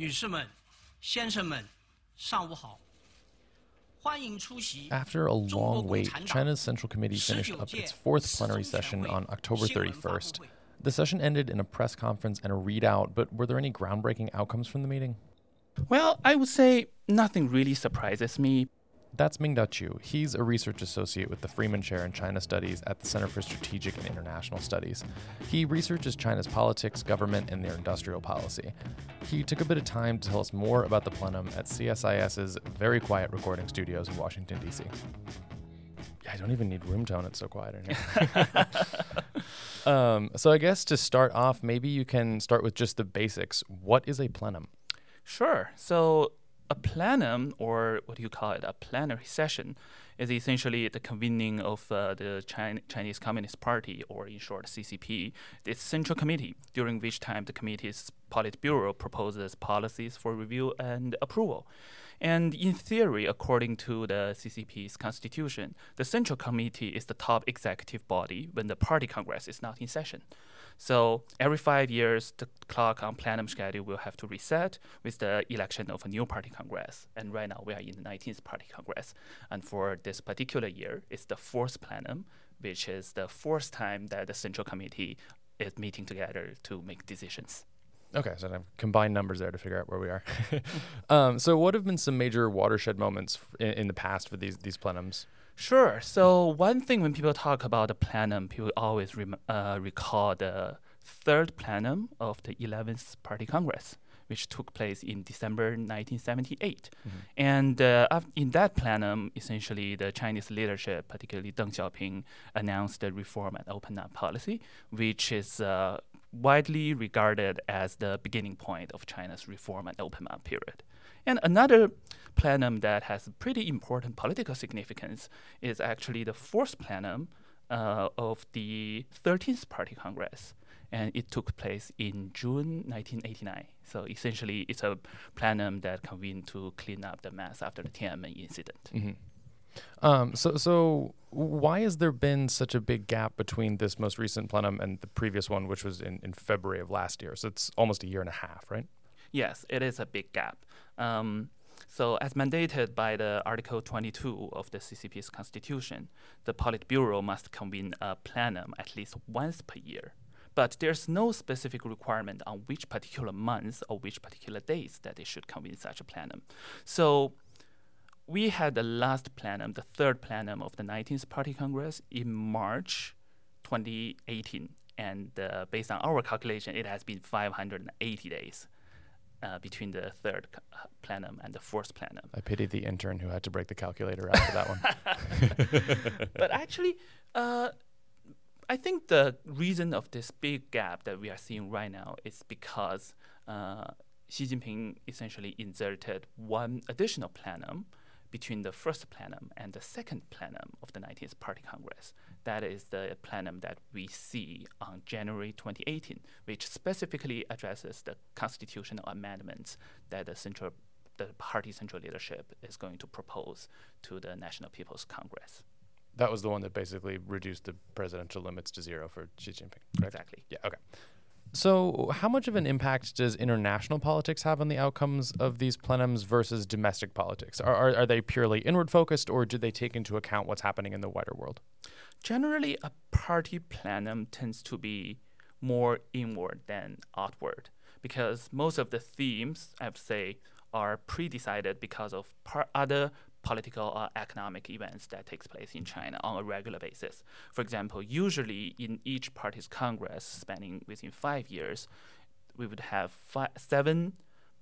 女士们、先生们，上午好。欢迎出席 After a 中国 long 共 wait, 产党 China's Central Committee finished up its fourth plenary session on October 31st. The session ended in a press conference and a readout, but were there any groundbreaking outcomes from the meeting? Well, I would say nothing really surprises me. That's Mingda Qiu. He's a research associate with the Freeman Chair in China Studies at the Center for Strategic and International Studies. He researches China's politics, government, and their industrial policy. He took a bit of time to tell us more about the plenum at CSIS's very quiet recording studios in Washington, D.C. Yeah, I don't even need room tone, it's so quiet in here. um, so, I guess to start off, maybe you can start with just the basics. What is a plenum? Sure. So, a plenum, or what do you call it, a plenary session, is essentially the convening of uh, the China, Chinese Communist Party, or in short, CCP, its central committee, during which time the committee's Politburo proposes policies for review and approval. And in theory, according to the CCP's constitution, the Central Committee is the top executive body when the Party Congress is not in session. So every five years, the clock on plenum schedule will have to reset with the election of a new party congress. And right now we are in the 19th party congress. And for this particular year, it's the fourth plenum, which is the fourth time that the central committee is meeting together to make decisions. Okay, so I've combined numbers there to figure out where we are. um, so, what have been some major watershed moments in, in the past for these these plenums? Sure. So one thing when people talk about the plenum, people always rem- uh, recall the third plenum of the 11th Party Congress, which took place in December 1978. And uh, in that plenum, essentially the Chinese leadership, particularly Deng Xiaoping, announced the reform and open up policy, which is uh, widely regarded as the beginning point of China's reform and open up period. And another plenum that has pretty important political significance is actually the fourth plenum uh, of the 13th Party Congress. And it took place in June 1989. So essentially, it's a plenum that convened to clean up the mess after the Tiananmen incident. hmm Um, so, so why has there been such a big gap between this most recent plenum and the previous one, which was in, in February of last year? So it's almost a year and a half, right? Yes, it is a big gap. Um, so, as mandated by the Article 22 of the CCP's constitution, the Politburo must convene a plenum at least once per year. But there's no specific requirement on which particular months or which particular days that it should convene such a plenum. So, we had the last plenum, the third plenum of the 19th Party Congress in March 2018. And uh, based on our calculation, it has been 580 days uh, between the third uh, plenum and the fourth plenum. I pity the intern who had to break the calculator after that one. but actually, uh, I think the reason of this big gap that we are seeing right now is because uh, Xi Jinping essentially inserted one additional plenum between the first plenum and the second plenum of the 19th Party Congress. That is the plenum that we see on January 2018, which specifically addresses the constitutional amendments that the central the party central leadership is going to propose to the National People's Congress. that was the one that basically reduced the presidential limits to zero for Xi Jinping, correct? Exactly. Yeah, okay. So, how much of an impact does international politics have on the outcomes of these plenums versus domestic politics? Are, are, are they purely inward focused, or do they take into account what's happening in the wider world? Generally, a party plenum tends to be more inward than outward because most of the themes, I'd say, are pre-decided because of par- other political or economic events that takes place in China on a regular basis. For example, usually in each party's congress spanning within five years, we would have fi- seven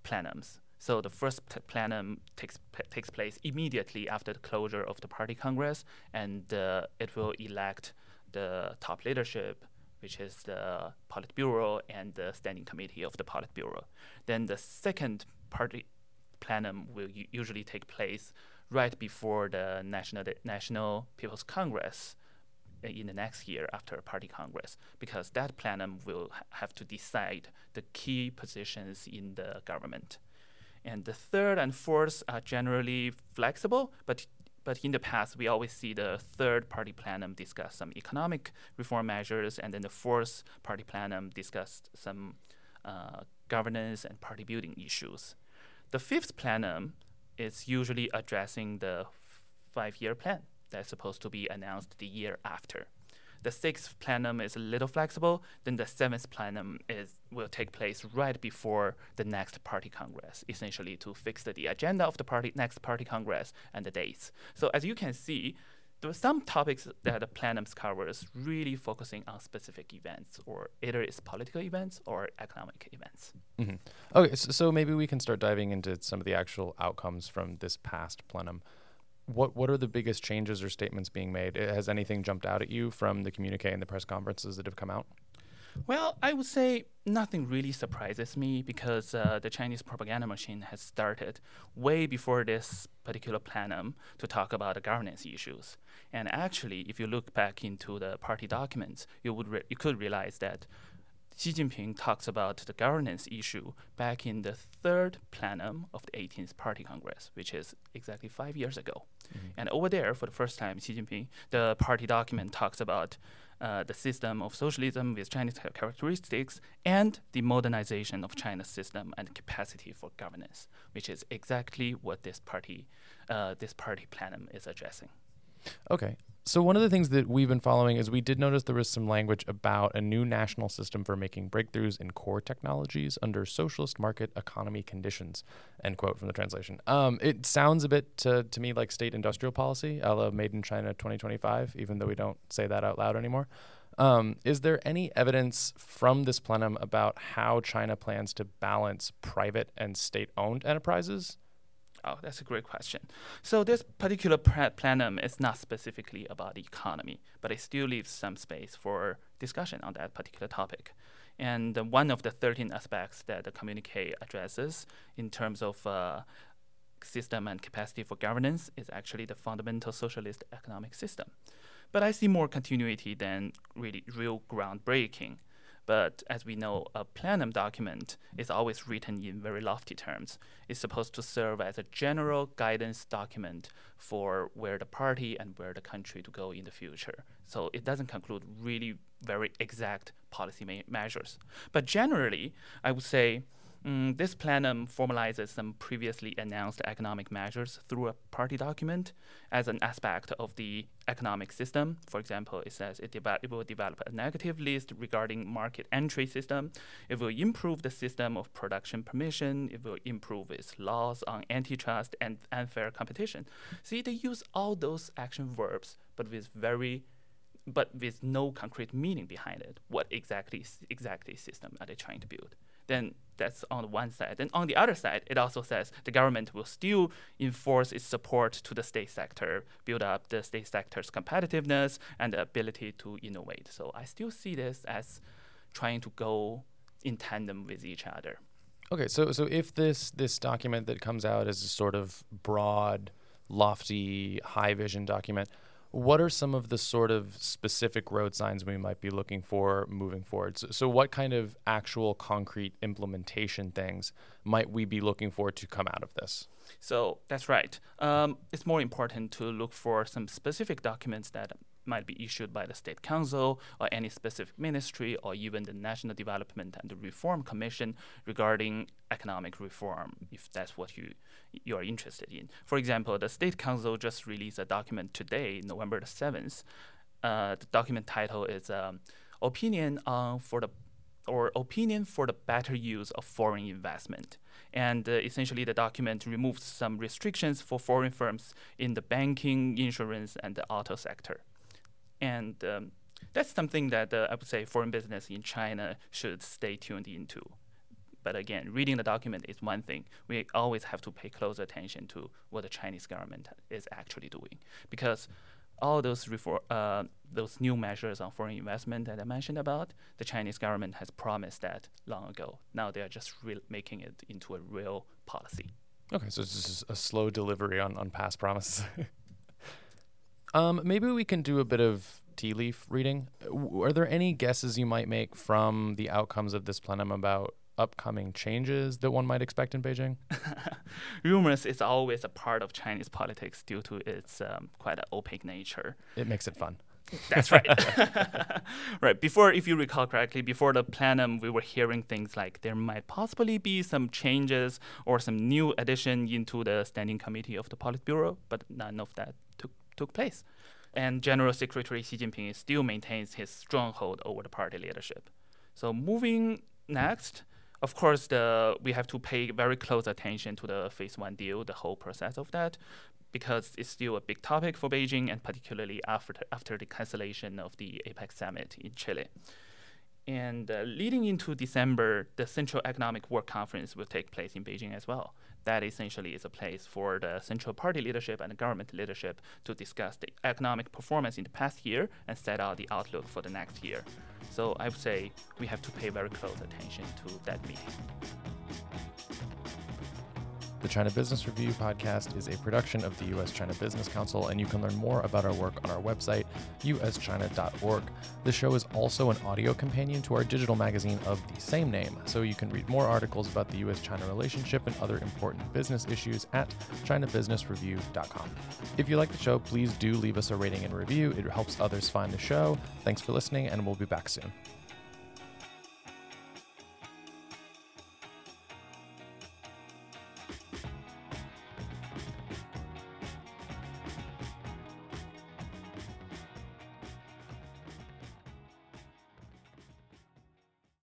plenums. So the first pl- plenum takes takes place immediately after the closure of the party congress, and uh, it will elect the top leadership, which is the Politburo and the standing committee of the Politburo. Then the second party plenum will usually take place right before the national national people's congress uh, in the next year after a party congress because that plenum will ha- have to decide the key positions in the government and the third and fourth are generally flexible but but in the past we always see the third party plenum discuss some economic reform measures and then the fourth party plenum discussed some uh, governance and party building issues. The fifth plenum is usually addressing the five year plan that's supposed to be announced the year after. The sixth plenum is a little flexible. Then the seventh plenum is will take place right before the next party congress, essentially to fix the, the agenda of the party next party congress and the dates. So as you can see, there are some topics that the plenums covers really focusing on specific events, or either it's political events or economic events. Mm-hmm. Okay, so, so maybe we can start diving into some of the actual outcomes from this past plenum what what are the biggest changes or statements being made? Has anything jumped out at you from the communique and the press conferences that have come out? Well, I would say nothing really surprises me because uh, the Chinese propaganda machine has started way before this particular plenum to talk about the governance issues. And actually, if you look back into the party documents, you would re- you could realize that Xi Jinping talks about the governance issue back in the third plenum of the 18th Party Congress, which is exactly five years ago. Mm-hmm. And over there, for the first time, Xi Jinping, the party document talks about uh, the system of socialism with Chinese characteristics and the modernization of China's system and capacity for governance, which is exactly what this party, uh, this party plenum is addressing. Okay. So one of the things that we've been following is we did notice there was some language about a new national system for making breakthroughs in core technologies under socialist market economy conditions. End quote from the translation. Um, it sounds a bit to, to me like state industrial policy, a la Made in China 2025, even though we don't say that out loud anymore. Um, is there any evidence from this plenum about how China plans to balance private and state owned enterprises? Oh, that's a great question. So this particular plenum is not specifically about the economy, but it still leaves some space for discussion on that particular topic. And uh, one of the 13 aspects that the communique addresses in terms of uh, system and capacity for governance is actually the fundamental socialist economic system. But I see more continuity than really real groundbreaking. But as we know, a plenum document is always written in very lofty terms. It's supposed to serve as a general guidance document for where the party and where the country to go in the future. So it doesn't conclude really very exact policy ma- measures. But generally, I would say Mm, this plenum formalizes some previously announced economic measures through a party document as an aspect of the economic system. For example, it says it, it will develop a negative list regarding market entry system. It will improve the system of production permission. It will improve its laws on antitrust and unfair competition. See, they use all those action verbs, but with very but with no concrete meaning behind it. What exactly exactly system are they trying to build? Then that's on one side. Then on the other side, it also says the government will still enforce its support to the state sector, build up the state sector's competitiveness and the ability to innovate. So I still see this as trying to go in tandem with each other. Okay, so so if this this document that comes out is a sort of broad, lofty, high vision document, what are some of the sort of specific road signs we might be looking for moving forward? So, so, what kind of actual concrete implementation things might we be looking for to come out of this? So that's right. Um, it's more important to look for some specific documents that might be issued by the State Council or any specific ministry or even the National Development and Reform Commission regarding economic reform, if that's what you you are interested in. For example, the State Council just released a document today, November the seventh. Uh, the document title is um, "Opinion on for the or opinion for the better use of foreign investment." And uh, essentially, the document removes some restrictions for foreign firms in the banking, insurance, and the auto sector. And um, that's something that uh, I would say foreign business in China should stay tuned into. But again, reading the document is one thing. We always have to pay close attention to what the Chinese government is actually doing, because all those reform, uh, those new measures on foreign investment that I mentioned about, the Chinese government has promised that long ago. Now they are just re- making it into a real policy. Okay, so it's just a slow delivery on, on past promises. Um, maybe we can do a bit of tea leaf reading. Are there any guesses you might make from the outcomes of this plenum about upcoming changes that one might expect in Beijing? Rumors is always a part of Chinese politics due to its um, quite opaque nature. It makes it fun. That's right. right. Before, if you recall correctly, before the plenum, we were hearing things like there might possibly be some changes or some new addition into the standing committee of the Politburo, but none of that took took place. And General Secretary Xi Jinping still maintains his stronghold over the party leadership. So moving next, of course, the we have to pay very close attention to the phase one deal, the whole process of that, because it's still a big topic for Beijing, and particularly after after the cancellation of the APEC summit in Chile. And uh, leading into December, the Central Economic Work Conference will take place in Beijing as well. That essentially is a place for the central party leadership and the government leadership to discuss the economic performance in the past year and set out the outlook for the next year. So I would say we have to pay very close attention to that meeting. The China Business Review podcast is a production of the U.S. China Business Council, and you can learn more about our work on our website, uschina.org. The show is also an audio companion to our digital magazine of the same name, so you can read more articles about the U.S. China relationship and other important business issues at chinabusinessreview.com. If you like the show, please do leave us a rating and review. It helps others find the show. Thanks for listening, and we'll be back soon.